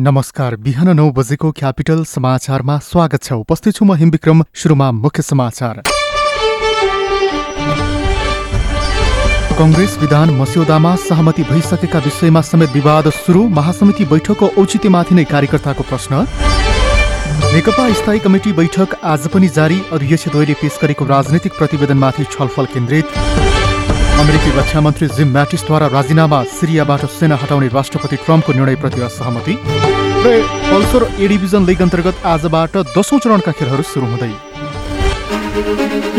नमस्कार बिहान नौ बजेको क्यापिटल समाचारमा स्वागत छ। उपस्थित छु म हिमविक्रम सुरुमा मुख्य समाचार। कङ्ग्रेस विधान मस्यौदामा सहमति भइसकेका विषयमा समेत विवाद सुरु। महासमिति बैठकको औचित्यमाथि नै कार्यकर्ताको प्रश्न। नेकपा स्थायी कमिटी बैठक आज पनि जारी। अध्यक्ष द्वयले पेश गरेको राजनैतिक प्रतिवेदनमाथि छलफल केन्द्रित। अमेरिकी रक्षा मन्त्री जिम म्याटिसद्वारा राजीनामा सिरियाबाट सेना हटाउने राष्ट्रपति ट्रम्पको निर्णयप्रति असहमति। र पल्सर ए डिभिजन लिग अन्तर्गत आजबाट दशौं चरणका खेलहरू सुरु हुँदै।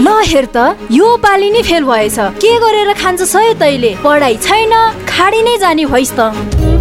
ल हेर त यो पालि नै फेल भएछ। के गरेर खान्छ सय तैले? पढाइ छैन खाडी नै जाने भइस् त।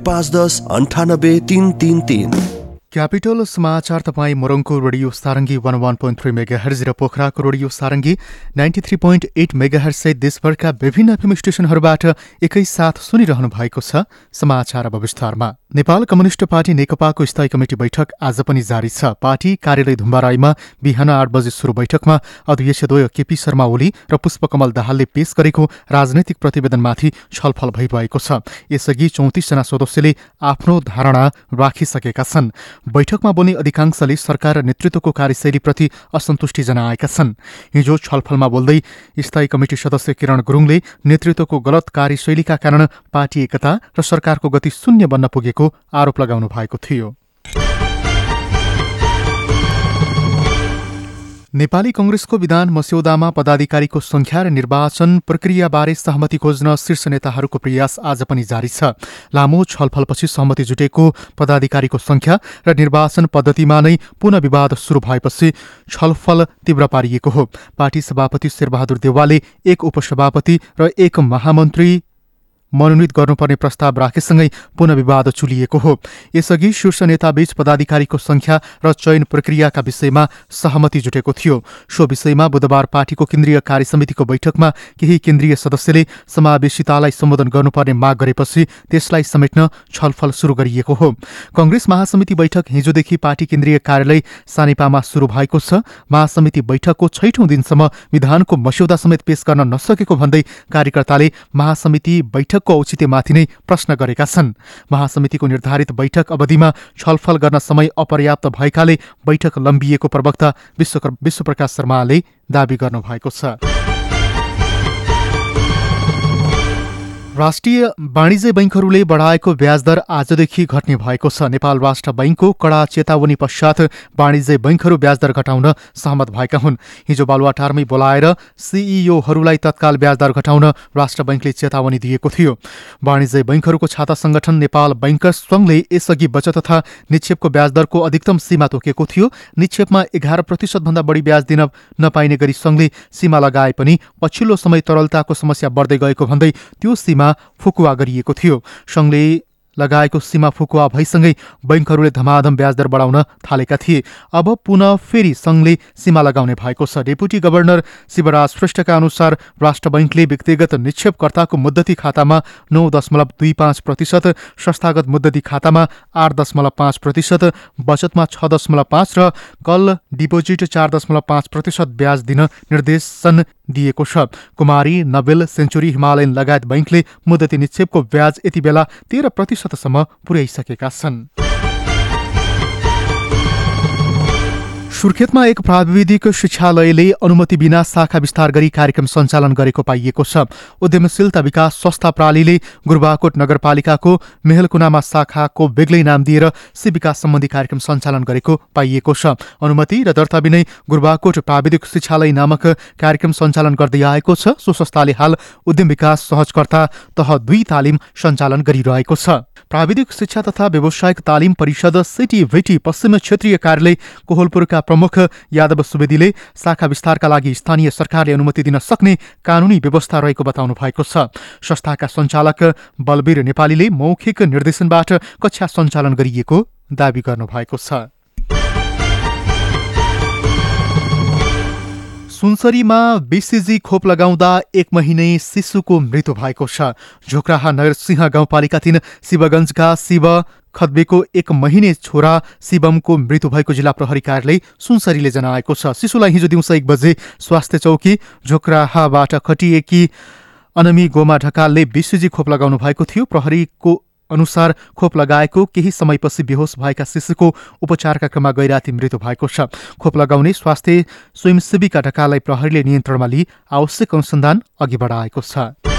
पाँच दस अन्ठानब्बे तिन तिन तिन। क्यापिटल समाचार तपाईँ मोरङको radio Sarangi one one point three mega hertz र पोखराको radio Sarangi ninety three point eight mega सहित देशभरका विभिन्न फिल्म स्टेशनहरूबाट एकैसाथ सुनिरहनु भएको छ समाचार अब विस्तारमा नेपाल कम्युनिष्ट पार्टी नेकपाको स्थायी कमिटी बैठक आज पनि जारी छ। पार्टी कार्यालय धुम्बाराईमा बिहान आठ बजे सुरु बैठकमा अध्यक्षद्वय केपी शर्मा ओली र पुष्पकमल दाहालले पेश गरेको राजनैतिक प्रतिवेदनमाथि छलफल भइरहेको छ। यसअघि चौतिसजना सदस्यले आफ्नो धारणा राखिसकेका छन्। बैठकमा बोल्ने अधिकांशले सरकार र नेतृत्वको कार्यशैलीप्रति असन्तुष्टि जनाएका छन्। हिजो छलफलमा बोल्दै स्थायी कमिटी सदस्य किरण गुरुङले नेतृत्वको गलत कार्यशैलीका कारण पार्टी एकता र सरकारको गति शून्य बन्न पुगेको आरोप लगाउनु भएको थियो। नेपाली कंग्रेसको विधान मस्यौदामा पदाधिकारीको संख्या र निर्वाचन प्रक्रियाबारे सहमति खोज्न शीर्ष नेताहरूको प्रयास आज पनि जारी छ। लामो छलफलपछि सहमति जुटेको पदाधिकारीको संख्या र निर्वाचन पद्धतिमा नै पुनः विवाद शुरू भएपछि छलफल तीव्र पारिएको हो। पार्टी सभापति शेरबहादुर देवालले एक उपसभापति र एक महामन्त्री मनोनित गर्नुपर्ने प्रस्ताव राखेसँगै पुनः विवाद चुलिएको हो। यसअघि शीर्ष नेताबीच पदाधिकारीको संख्या र चयन प्रक्रियाका विषयमा सहमति जुटेको थियो। सो विषयमा बुधबार पार्टीको केन्द्रीय कार्य समितिको बैठकमा केही केन्द्रीय सदस्यले समावेशितालाई सम्बोधन गर्नुपर्ने माग गरेपछि त्यसलाई समेट्न छलफल शुरू गरिएको हो। कंग्रेस महासमिति बैठक हिजोदेखि पार्टी केन्द्रीय कार्यालय सानेपामा शुरू भएको छ। महासमिति बैठकको छैठौं दिनसम्म विधानको मस्यौदा समेत पेश गर्न नसकेको भन्दै कार्यकर्ताले महासमिति बैठक बैठकको औचित्यमाथि नै प्रश्न गरेका छन्। महासमितिको निर्धारित बैठक अवधिमा छलफल गर्न समय अपर्याप्त भएकाले बैठक लम्बिएको प्रवक्ता विश्वप्रकाश शर्माले दावी गर्नुभएको छ। राष्ट्रिय वाणिज्य बैङ्कहरूले बढाएको ब्याजदर आजदेखि घट्ने भएको छ। नेपाल राष्ट्र बैङ्कको कडा चेतावनी पश्चात वाणिज्य बैङ्कहरू ब्याजदर घटाउन सहमत भएका हुन्। हिजो बालुवाटारमै बोलाएर सिइओहरूलाई तत्काल ब्याजदर घटाउन राष्ट्र बैङ्कले चेतावनी दिएको थियो। वाणिज्य बैङ्कहरूको छाता संगठन नेपाल बैङ्कर्स सङ्घले यसअघि बचत तथा निक्षेपको ब्याजदरको अधिकतम सीमा तोकेको थियो। निक्षेपमा एघार प्रतिशतभन्दा बढी ब्याज दिन नपाइने गरी सङ्घले सीमा लगाए पनि पछिल्लो समय तरलताको समस्या बढ्दै गएको भन्दै त्यो सीमा फुकुवा गरिएको थियो। सङ्घले लगाएको सीमा फुकुवा भइसँगै बैङ्कहरूले धमाधम ब्याजदर बढाउन थालेका थिए। अब पुनः फेरि सङ्घले सीमा लगाउने भएको छ। डेपुटी गभर्नर शिवराज श्रेष्ठका अनुसार राष्ट्र बैङ्कले व्यक्तिगत निक्षेपकर्ताको मुद्दती खातामा नौ दशमलव दुई पाँच प्रतिशत संस्थागत मुद्दती खातामा आठ दशमलव पाँच प्रतिशत बचतमा छ दशमलव पाँच र कल डिपोजिट चार दशमलव पाँच प्रतिशत ब्याज दिन निर्देशन दिएको छ। कुमारी नबेल सेन्चुरी हिमालयन लगायत बैङ्कले मुद्दती निक्षेपको ब्याज यति बेला तेह्र प्रतिशतसम्म पुर्याइसकेका छन् सुर्खेतमा एक प्राविधिक शिक्षालयले अनुमति बिना शाखा विस्तार गरी कार्यक्रम सञ्चालन गरेको पाइएको छ। उद्यमशीलता विकास संस्था प्रालीले गुरुबाकोट नगरपालिकाको मेहलकुनामा शाखाको बेग्लै नाम दिएर सी विकास सम्बन्धी कार्यक्रम सञ्चालन गरेको पाइएको छ। अनुमति र दर्ता बिनै गुरुबाकोट प्राविधिक शिक्षालय नामक कार्यक्रम सञ्चालन गर्दै आएको छ। सो संस्थाले हाल उद्यम विकास सहजकर्ता तह दुई तालिम सञ्चालन गरिरहेको छ। प्राविधिक शिक्षा तथा व्यावसायिक तालिम परिषद सिटी भेटी पश्चिम क्षेत्रीय कार्यालय कोहलपुरका प्रमुख यादव सुवेदीले शाखा विस्तारका लागि स्थानीय सरकारले अनुमति दिन सक्ने कानूनी व्यवस्था रहेको बताउनु भएको छ। संस्थाका सञ्चालक बलवीर नेपालीले मौखिक निर्देशनबाट कक्षा सञ्चालन गरिएको दावी गर्नुभएको छ। सुनसरीमा बिसिजी खोप लगाउँदा एक महिने शिशुको मृत्यु भएको छ। झोक्राहा नरसिंह गाउँपालिका तीन शिवगञ्जका शिव खद्बेको एक महिने छोरा शिवमको मृत्यु भएको जिल्ला प्रहरी कार्यालय सुनसरीले जनाएको छ। शिशुलाई हिजो दिउँसो एक बजे स्वास्थ्य चौकी झोक्राहाबाट खटिएकी अनमी गोमा ढकालले बिसिजी खोप लगाउनु भएको थियो। प्रहरीको अनुसार खोप लगाएको केही समयपछि बेहोस भएका शिशुको उपचारका क्रममा गैराती मृत्यु भएको छ। खोप लगाउने स्वास्थ्य स्वयंसेवीका ढकाललाई प्रहरीले नियन्त्रणमा लिई आवश्यक अनुसन्धान अघि बढाएको छ।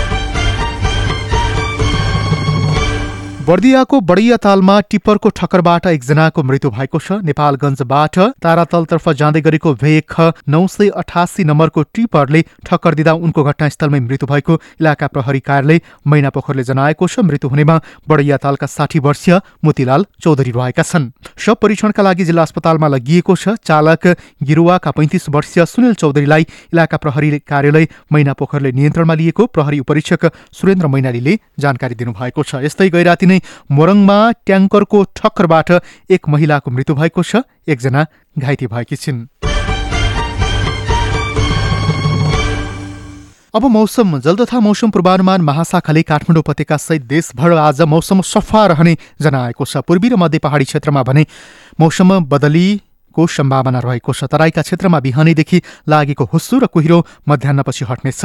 बर्दियाको बडैया तालमा टिप्परको ठक्करबाट एकजनाको मृत्यु भएको छ। नेपालगञ्जबाट तारातलतर्फ जाँदै गरेको भेख नौ सय अठासी नम्बरको टिप्परले ठक्कर दिँदा उनको घटनास्थलमै मृत्यु भएको इलाका प्रहरी कार्यालय मैना पोखरले जनाएको छ। मृत्यु हुनेमा बडैया तालका साठी वर्षीय मोतीलाल चौधरी रहेका छन्। शव परीक्षणका लागि जिल्ला अस्पतालमा लगिएको छ। चालक गिरुवाका पैंतिस वर्षीय सुनिल चौधरीलाई इलाका प्रहरी कार्यालय मैना पोखरले नियन्त्रणमा लिएको प्रहरी उपरीक्षक सुरेन्द्र मैनालीले जानकारी दिनुभएको छ। यस्तै गैराती नै मोरङमा ट्याङ्करको ठक्करबाट एक महिलाको मृत्यु भएको छ। एकजना घाइते भएकी छिन्। अब मौसम जल तथा मौसम पूर्वानुमान महाशाखाले काठमाडौँ उपत्यका सहित देशभर आज मौसम सफा रहने जनाएको छ। पूर्वी र मध्य पहाडी क्षेत्रमा भने मौसम बदली को सम्भावना रहेको छ? तराईका क्षेत्रमा बिहानैदेखि लागेको हुस्सु र कुहिरो मध्याहपछि हट्नेछ।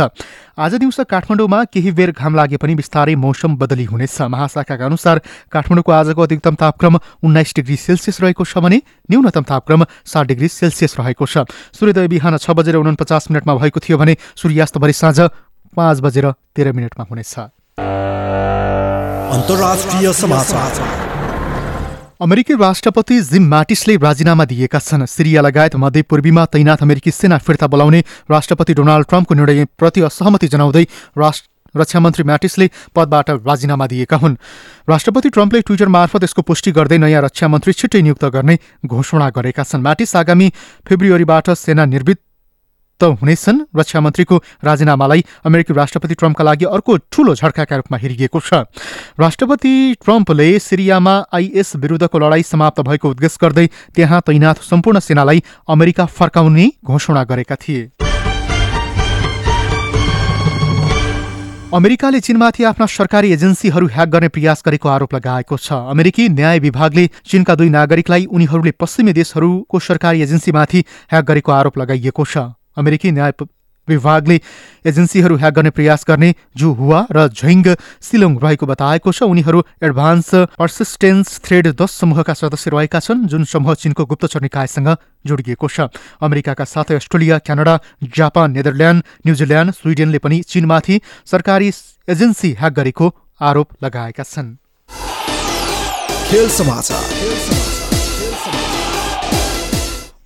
आज दिउँसो काठमाडौँमा केही बेर घाम लागे पनि बिस्तारै मौसम बदली हुनेछ। महाशाखाका अनुसार काठमाडौँको आजको अधिकतम तापक्रम उन्नाइस डिग्री सेल्सियस रहेको छ भने न्यूनतम तापक्रम सात डिग्री सेल्सियस रहेको छ। सूर्योदय बिहान छ बजेर उनपचास मिनटमा भएको थियो भने सूर्यास्त भरि साँझ पाँच बजेर तेह्र मिनटमा हुनेछ। अमेरिकी राष्ट्रपति जिम म्याटिसले राजीनामा दिएका छन्। सिरिया लगायत मध्यपूर्वीमा तैनाथ अमेरिकी सेना फिर्ता बोलाउने राष्ट्रपति डोनाल्ड ट्रम्पको निर्णयप्रति असहमति जनाउँदै राष्ट्र रक्षामन्त्री म्याटिसले पदबाट राजीनामा दिएका हुन्। राष्ट्रपति ट्रम्पले ट्विटर मार्फत यसको पुष्टि गर्दै नयाँ रक्षामन्त्री छिट्टै नियुक्त गर्ने घोषणा गरेका छन्। म्याटिस आगामी फेब्रुअरीबाट सेना निर्वित हुनेछन्। रक्षा मन्त्रीको राजीनामालाई अमेरिकी राष्ट्रपति ट्रम्पका लागि अर्को ठूलो झड्काका रूपमा हेरिएको छ। राष्ट्रपति ट्रम्पले सिरियामा आइएस विरुद्धको लडाईँ समाप्त भएको उद्देश्य गर्दै त्यहाँ तैनाथ सम्पूर्ण सेनालाई अमेरिका फर्काउने घोषणा गरेका थिए। अमेरिकाले चीनमाथि आफ्ना सरकारी एजेन्सीहरू ह्याक गर्ने प्रयास गरेको आरोप लगाएको छ। अमेरिकी न्याय विभागले चीनका दुई नागरिकलाई उनीहरूले पश्चिमी देशहरूको सरकारी एजेन्सीमाथि ह्याक गरेको आरोप लगाइएको छ। अमेरिकी न्याय विभागले एजेन्सीहरू ह्याक गर्ने प्रयास गर्ने जु हुवा र झैङ सिलोङ रहेको बताएको छ। उनीहरू एडभान्स पर्सिस्टेन्स थ्रेड दस समूहका सदस्य रहेका छन् जुन समूह चीनको गुप्तचर निकायसँग जोडिएको छ। अमेरिकाका साथै Australia Canada Japan Netherland New Zealand स्विडेनले पनि चीनमाथि सरकारी एजेन्सी ह्याक गरेको आरोप लगाएका छन्।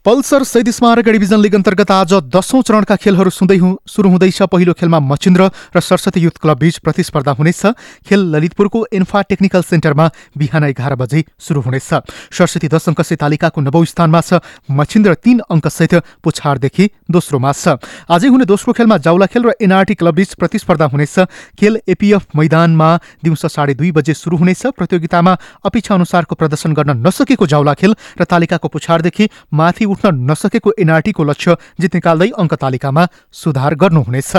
पल्सर शहीद स्मारक डिभिजन लिग अन्तर्गत आज दशौं चरणका खेलहरू सुन्दै सुरु हुँदैछ। पहिलो खेलमा मचिन्द्र र सरस्वती युथ क्लब बीच प्रतिस्पर्धा हुनेछ। खेल ललितपुरको इन्फा टेक्निकल सेन्टरमा बिहान एघार बजे सुरु हुनेछ। सरस्वती दश अङ्कसहित तालिकाको नवौं स्थानमा छ। मचिन्द्र तीन अङ्कसहित पुछारदेखि दोस्रोमा छ। आजै हुने दोस्रो खेलमा जाउला खेल र एनआरटी क्लब बीच प्रतिस्पर्धा हुनेछ। खेल एपिएफ मैदानमा दिउँसो साढे दुई बजे सुरु हुनेछ। प्रतियोगितामा अपेक्षा अनुसारको प्रदर्शन गर्न नसकेको जाउला खेल र तालिकाको पुछारदेखि माथि उठ्न नसकेको एनआरटीको लक्ष्य जित निकाल्दै अङ्क तालिकामा सुधार गर्नुहुनेछ।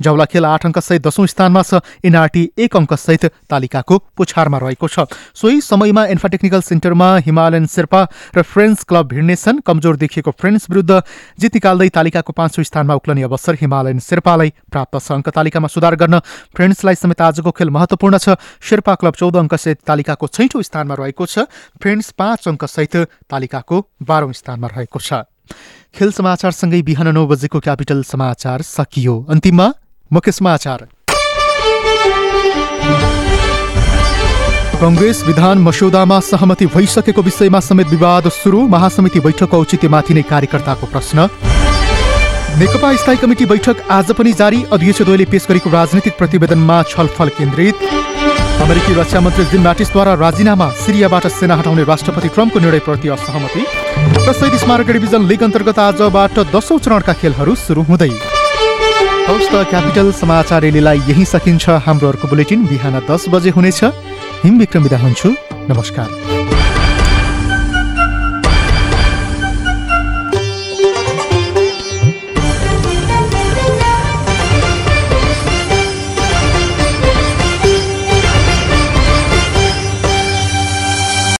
जाउला खेल आठ अङ्कसहित दशौं स्थानमा छ। एनआरटी एक अङ्कसहित तालिकाको पुछारमा रहेको छ। सोही समयमा एन्फा टेक्निकल सेन्टरमा हिमालयन शेर्पा र फ्रेन्ड्स क्लब भिड्नेछन् कमजोर देखिएको फ्रेन्ड्स विरुद्ध जित निकाल्दै तालिकाको पाँचौं स्थानमा उक्लने अवसर हिमालयन शेर्पालाई प्राप्त छ। अङ्क तालिकामा सुधार गर्न फ्रेन्ड्सलाई समेत आजको खेल महत्वपूर्ण छ। शेर्पा क्लब चौध अङ्कसहित तालिकाको छैठौँ स्थानमा रहेको छ। फ्रेन्ड्स पाँच अङ्कसहित तालिकाको बाह्रौँ स्थानमा रहेको छ खेल समाचारसँगै बिहान नौ बजेको क्यापिटल समाचार सकियो। अन्तिममा मुख्य समाचार। कङ्ग्रेस विधान मस्यौदामा सहमति भइसकेको विषयमा समेत विवाद सुरु। महासमिति बैठकको औचित्यमाथि नै कार्यकर्ताको प्रश्न। नेकपा स्थायी कमिटी बैठक आज पनि जारी। अध्यक्षद्वयले पेश गरेको राजनीतिक प्रतिवेदनमा छलफल केन्द्रित। अमेरिकी रक्षा मन्त्री जिम म्याटिसद्वारा राजीनामा सिरियाबाट सेना हटाउने राष्ट्रपति ट्रम्पको निर्णयप्रति असहमति। शहीद स्मारक डिभिजन लिग अन्तर्गत आजबाट दसौँ चरणका खेलहरू सुरु हुँदै। हौस् त क्यापिटल समाचार रेलीलाई यही सकिन्छ हाम्रो अर्को बुलेटिन। बिहान दस बजे हुनेछ। हिम विक्रम हुन्छु। नमस्कार।